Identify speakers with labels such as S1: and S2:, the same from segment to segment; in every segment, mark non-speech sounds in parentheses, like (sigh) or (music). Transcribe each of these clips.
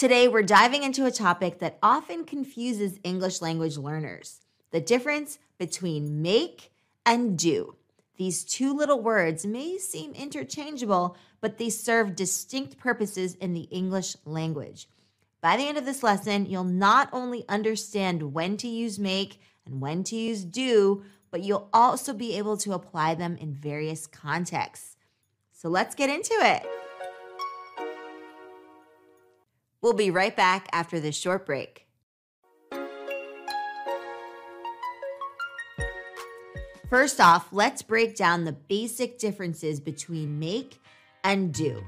S1: Today, we're diving into a topic that often confuses English language learners the difference between make and do. These two little words may seem interchangeable, but they serve distinct purposes in the English language. By the end of this lesson, you'll not only understand when to use make and when to use do, but you'll also be able to apply them in various contexts. So let's get into it. We'll be right back after this short break. First off, let's break down the basic differences between make and do.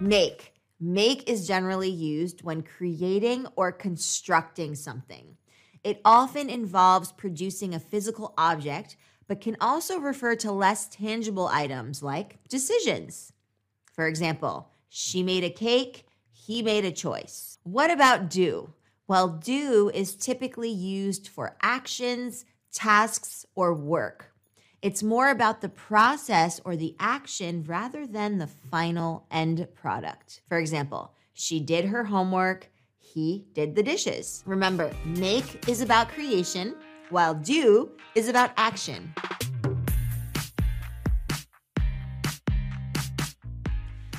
S1: Make. Make is generally used when creating or constructing something. It often involves producing a physical object, but can also refer to less tangible items like decisions. For example, she made a cake, he made a choice. What about do? Well, do is typically used for actions, tasks, or work. It's more about the process or the action rather than the final end product. For example, she did her homework, he did the dishes. Remember, make is about creation, while do is about action.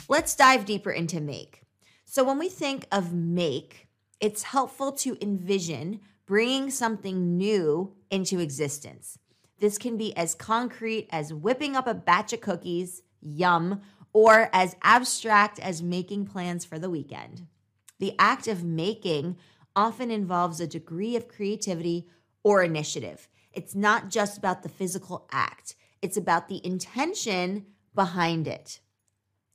S1: Let's dive deeper into make. So, when we think of make, it's helpful to envision bringing something new into existence. This can be as concrete as whipping up a batch of cookies, yum, or as abstract as making plans for the weekend. The act of making often involves a degree of creativity or initiative. It's not just about the physical act, it's about the intention behind it.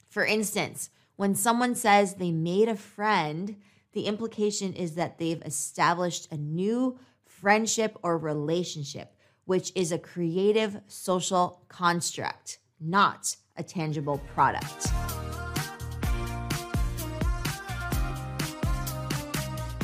S1: For instance, when someone says they made a friend, the implication is that they've established a new friendship or relationship, which is a creative social construct, not a tangible product.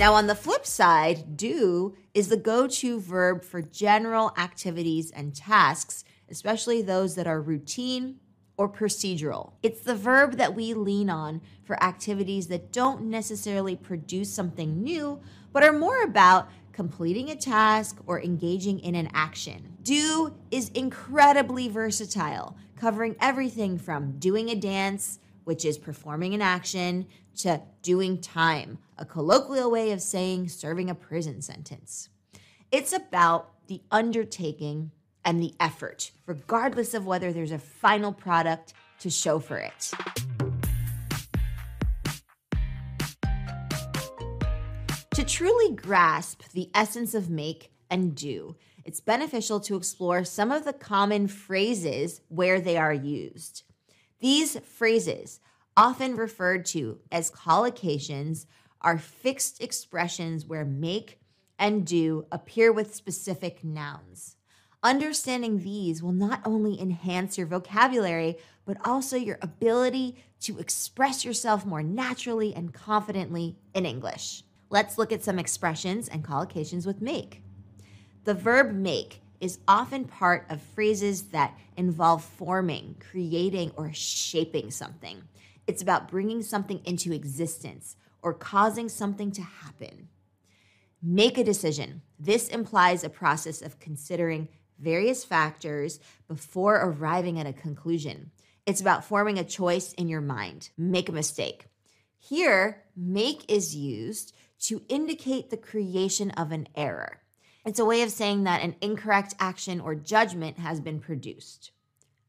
S1: Now, on the flip side, do is the go to verb for general activities and tasks, especially those that are routine or procedural. It's the verb that we lean on for activities that don't necessarily produce something new, but are more about completing a task or engaging in an action. Do is incredibly versatile, covering everything from doing a dance, which is performing an action, to doing time, a colloquial way of saying serving a prison sentence. It's about the undertaking and the effort, regardless of whether there's a final product to show for it. To truly grasp the essence of make and do, it's beneficial to explore some of the common phrases where they are used. These phrases, often referred to as collocations, are fixed expressions where make and do appear with specific nouns. Understanding these will not only enhance your vocabulary, but also your ability to express yourself more naturally and confidently in English. Let's look at some expressions and collocations with make. The verb make is often part of phrases that involve forming, creating, or shaping something. It's about bringing something into existence or causing something to happen. Make a decision. This implies a process of considering various factors before arriving at a conclusion. It's about forming a choice in your mind. Make a mistake. Here, make is used to indicate the creation of an error. It's a way of saying that an incorrect action or judgment has been produced.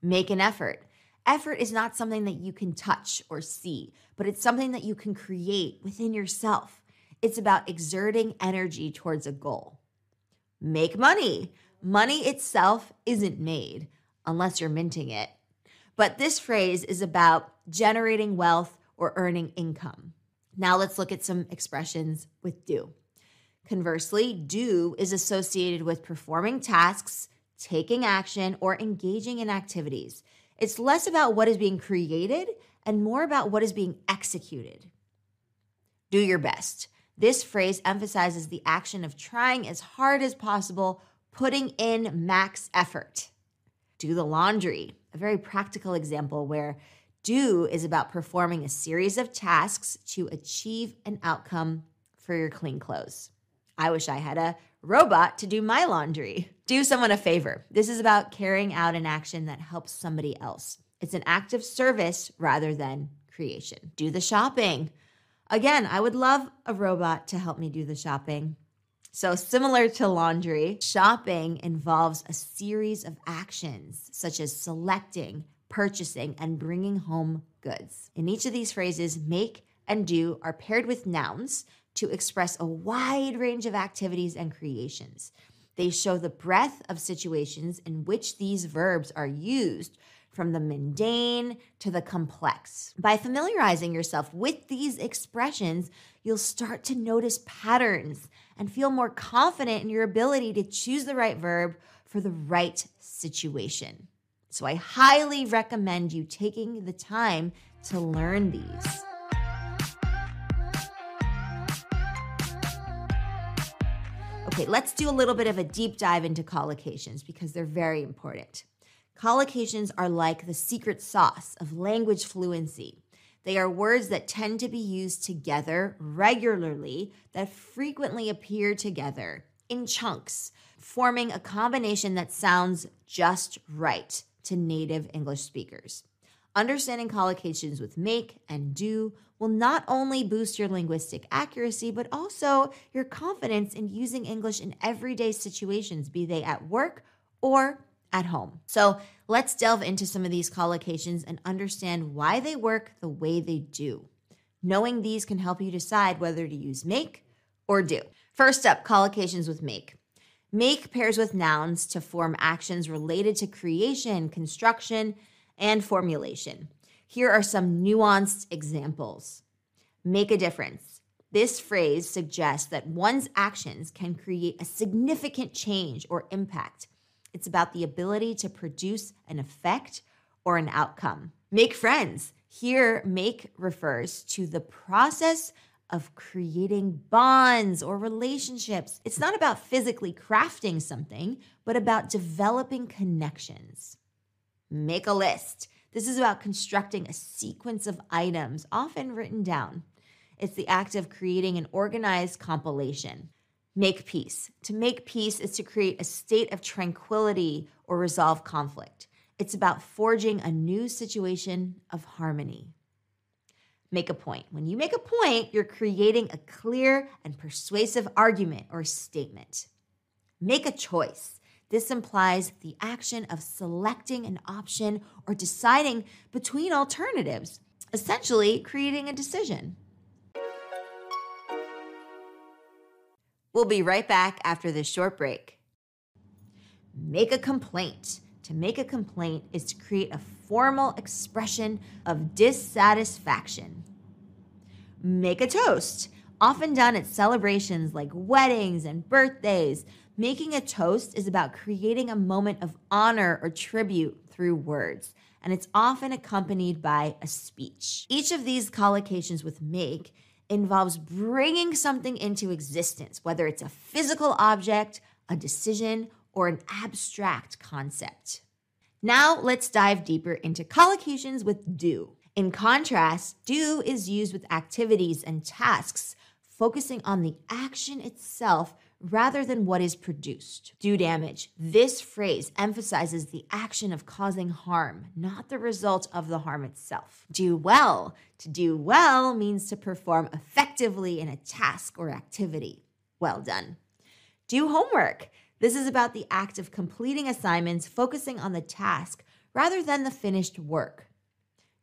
S1: Make an effort. Effort is not something that you can touch or see, but it's something that you can create within yourself. It's about exerting energy towards a goal. Make money. Money itself isn't made unless you're minting it. But this phrase is about generating wealth or earning income. Now let's look at some expressions with do. Conversely, do is associated with performing tasks, taking action, or engaging in activities. It's less about what is being created and more about what is being executed. Do your best. This phrase emphasizes the action of trying as hard as possible putting in max effort. Do the laundry, a very practical example where Do is about performing a series of tasks to achieve an outcome for your clean clothes. I wish I had a robot to do my laundry. Do someone a favor. This is about carrying out an action that helps somebody else. It's an act of service rather than creation. Do the shopping. Again, I would love a robot to help me do the shopping. So, similar to laundry, shopping involves a series of actions such as selecting, purchasing, and bringing home goods. In each of these phrases, make and do are paired with nouns to express a wide range of activities and creations. They show the breadth of situations in which these verbs are used, from the mundane to the complex. By familiarizing yourself with these expressions, you'll start to notice patterns and feel more confident in your ability to choose the right verb for the right situation. So I highly recommend you taking the time to learn these. Okay, let's do a little bit of a deep dive into collocations because they're very important. Collocations are like the secret sauce of language fluency. They are words that tend to be used together regularly, that frequently appear together in chunks, forming a combination that sounds just right to native English speakers. Understanding collocations with make and do will not only boost your linguistic accuracy, but also your confidence in using English in everyday situations, be they at work or at home. So let's delve into some of these collocations and understand why they work the way they do. Knowing these can help you decide whether to use make or do. First up, collocations with make. Make pairs with nouns to form actions related to creation, construction, and formulation. Here are some nuanced examples. Make a difference. This phrase suggests that one's actions can create a significant change or impact. It's about the ability to produce an effect or an outcome. Make friends. Here, make refers to the process of creating bonds or relationships. It's not about physically crafting something, but about developing connections. Make a list. This is about constructing a sequence of items, often written down. It's the act of creating an organized compilation. Make peace. To make peace is to create a state of tranquility or resolve conflict. It's about forging a new situation of harmony. Make a point. When you make a point, you're creating a clear and persuasive argument or statement. Make a choice. This implies the action of selecting an option or deciding between alternatives, essentially creating a decision. We'll be right back after this short break. Make a complaint. To make a complaint is to create a formal expression of dissatisfaction. Make a toast. Often done at celebrations like weddings and birthdays, Making a toast is about creating a moment of honor or tribute through words, and it's often accompanied by a speech. Each of these collocations with make involves bringing something into existence, whether it's a physical object, a decision, or an abstract concept. Now, let's dive deeper into collocations with do. In contrast, do is used with activities and tasks, focusing on the action itself rather than what is produced. Do damage. This phrase emphasizes the action of causing harm, not the result of the harm itself. Do well. To do well means to perform effectively in a task or activity. Well done. Do homework. This is about the act of completing assignments, focusing on the task rather than the finished work.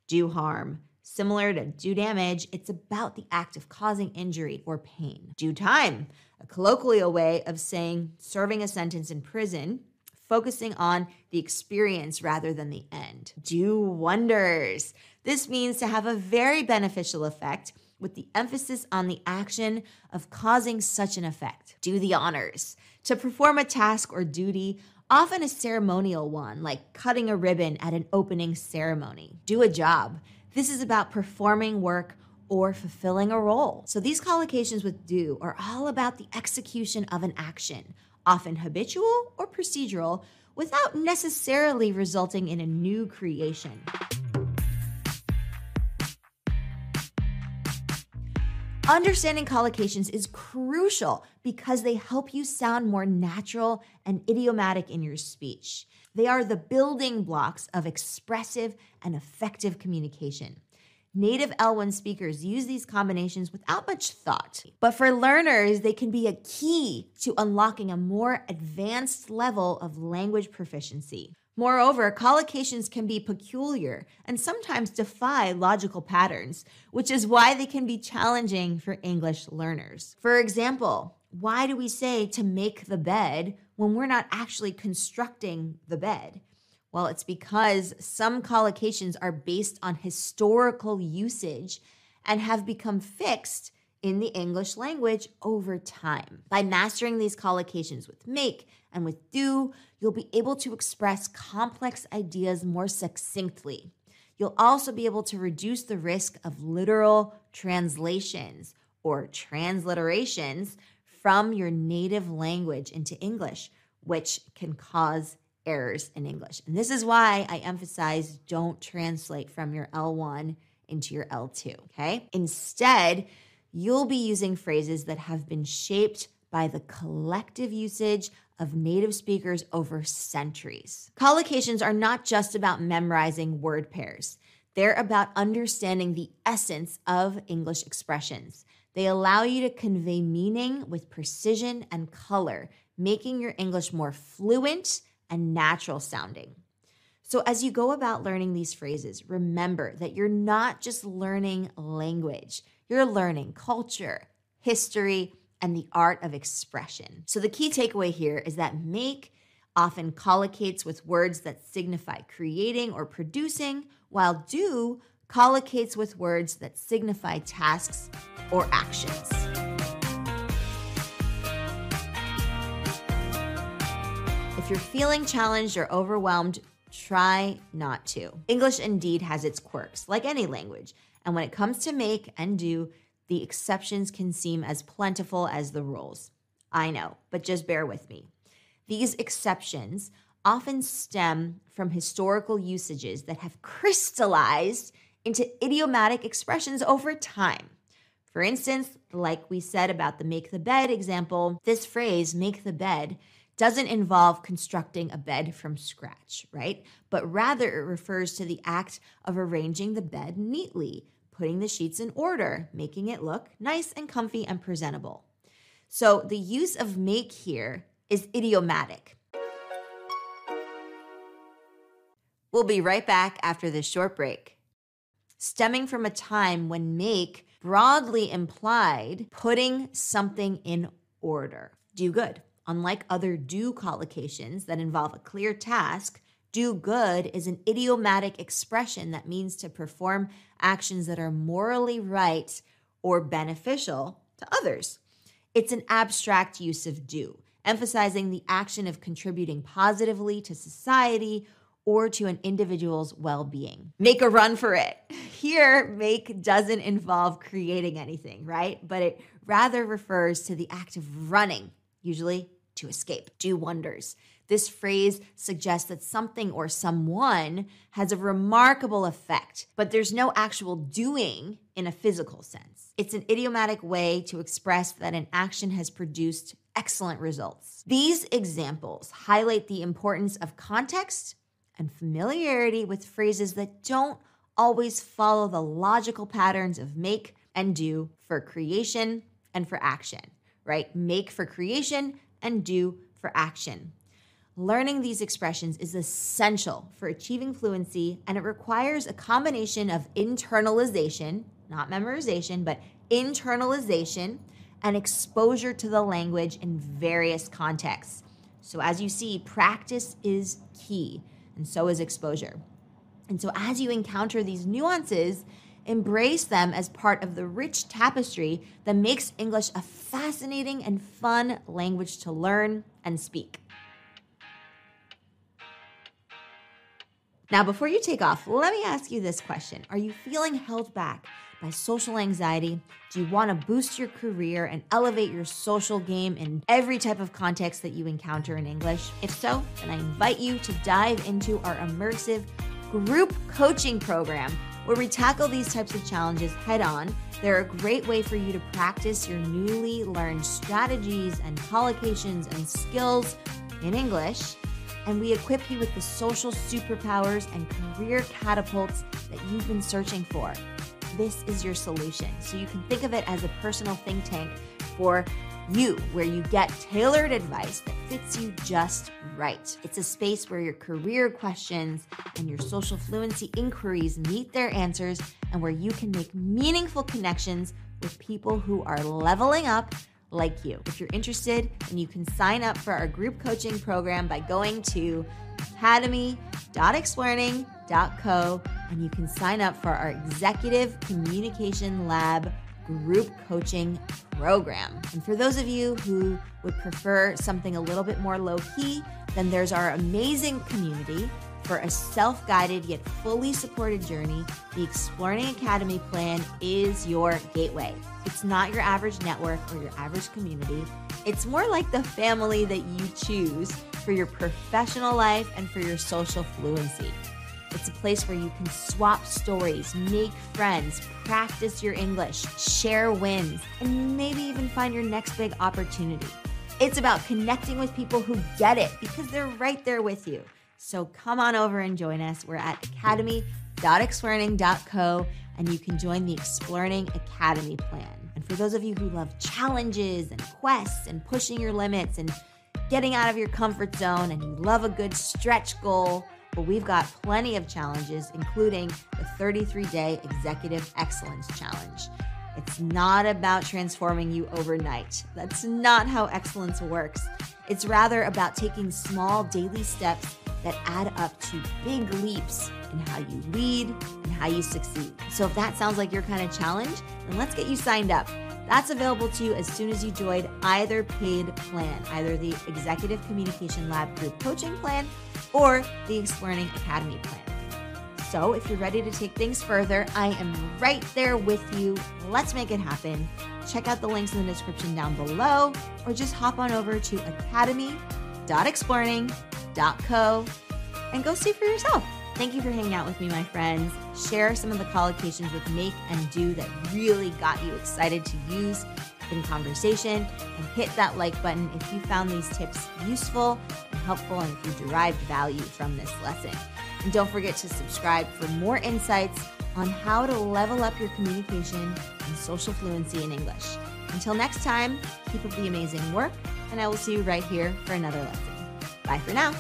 S1: Do harm. Similar to do damage, it's about the act of causing injury or pain. Do time a colloquial way of saying serving a sentence in prison, focusing on the experience rather than the end. Do wonders. This means to have a very beneficial effect with the emphasis on the action of causing such an effect. Do the honors. To perform a task or duty, often a ceremonial one, like cutting a ribbon at an opening ceremony. Do a job. This is about performing work or fulfilling a role. So these collocations with do are all about the execution of an action, often habitual or procedural, without necessarily resulting in a new creation. Understanding collocations is crucial because they help you sound more natural and idiomatic in your speech. They are the building blocks of expressive and effective communication. Native L1 speakers use these combinations without much thought. But for learners, they can be a key to unlocking a more advanced level of language proficiency. Moreover, collocations can be peculiar and sometimes defy logical patterns, which is why they can be challenging for English learners. For example, why do we say to make the bed when we're not actually constructing the bed? Well, it's because some collocations are based on historical usage and have become fixed in the English language over time. By mastering these collocations with make and with do, you'll be able to express complex ideas more succinctly. You'll also be able to reduce the risk of literal translations or transliterations from your native language into English, which can cause errors in English. And this is why I emphasize don't translate from your L1 into your L2, okay? Instead, you'll be using phrases that have been shaped by the collective usage of native speakers over centuries. Collocations are not just about memorizing word pairs. They're about understanding the essence of English expressions. They allow you to convey meaning with precision and color, making your English more fluent and natural sounding. So, as you go about learning these phrases, remember that you're not just learning language, you're learning culture, history, and the art of expression. So, the key takeaway here is that make often collocates with words that signify creating or producing, while do collocates with words that signify tasks or actions. If you're feeling challenged or overwhelmed, try not to. English indeed has its quirks, like any language. And when it comes to make and do, the exceptions can seem as plentiful as the rules. I know, but just bear with me. These exceptions often stem from historical usages that have crystallized into idiomatic expressions over time. For instance, like we said about the make the bed example, this phrase, make the bed, doesn't involve constructing a bed from scratch, right? But rather it refers to the act of arranging the bed neatly, putting the sheets in order, making it look nice and comfy and presentable. So the use of make here is idiomatic. We'll be right back after this short break. Stemming from a time when make broadly implied putting something in order. Do good. Unlike other do collocations that involve a clear task, do good is an idiomatic expression that means to perform actions that are morally right or beneficial to others. It's an abstract use of do, emphasizing the action of contributing positively to society or to an individual's well being. Make a run for it. (laughs) Here, make doesn't involve creating anything, right? But it rather refers to the act of running, usually to escape. Do wonders. This phrase suggests that something or someone has a remarkable effect, but there's no actual doing in a physical sense. It's an idiomatic way to express that an action has produced excellent results. These examples highlight the importance of context and familiarity with phrases that don't always follow the logical patterns of make and do for creation and for action, right? Make for creation and do for action. Learning these expressions is essential for achieving fluency, and it requires a combination of internalization, not memorization, but internalization and exposure to the language in various contexts. So, as you see, practice is key, and so is exposure. And so, as you encounter these nuances, Embrace them as part of the rich tapestry that makes English a fascinating and fun language to learn and speak. Now, before you take off, let me ask you this question Are you feeling held back by social anxiety? Do you want to boost your career and elevate your social game in every type of context that you encounter in English? If so, then I invite you to dive into our immersive group coaching program where we tackle these types of challenges head on. They're a great way for you to practice your newly learned strategies and collocations and skills in English. And we equip you with the social superpowers and career catapults that you've been searching for. This is your solution. So you can think of it as a personal think tank for you, where you get tailored advice that fits you just right. It's a space where your career questions and your social fluency inquiries meet their answers, and where you can make meaningful connections with people who are leveling up like you. If you're interested, then you can sign up for our group coaching program by going to academy.explearning.co and you can sign up for our Executive Communication Lab group coaching program. And for those of you who would prefer something a little bit more low key, then there's our amazing community for a self guided yet fully supported journey. The Explearning Academy plan is your gateway. It's not your average network or your average community. It's more like the family that you choose for your professional life and for your social fluency. It's a place where you can swap stories, make friends, practice your English, share wins, and maybe even find your next big opportunity. It's about connecting with people who get it because they're right there with you. So come on over and join us. We're at academy.explearning.co and you can join the Explearning Academy plan. And for those of you who love challenges and quests and pushing your limits and getting out of your comfort zone and you love a good stretch goal, but we've got plenty of challenges, including the 33 day Executive Excellence Challenge. It's not about transforming you overnight. That's not how excellence works. It's rather about taking small daily steps that add up to big leaps in how you lead and how you succeed. So, if that sounds like your kind of challenge, then let's get you signed up. That's available to you as soon as you join either paid plan, either the Executive Communication Lab Group Coaching Plan or the Explearning Academy Plan. So, if you're ready to take things further, I am right there with you. Let's make it happen. Check out the links in the description down below, or just hop on over to academy.explearning.co and go see for yourself. Thank you for hanging out with me, my friends. Share some of the collocations with Make and Do that really got you excited to use in conversation and hit that like button if you found these tips useful and helpful and if you derived value from this lesson. And don't forget to subscribe for more insights on how to level up your communication and social fluency in English. Until next time, keep up the amazing work, and I will see you right here for another lesson. Bye for now.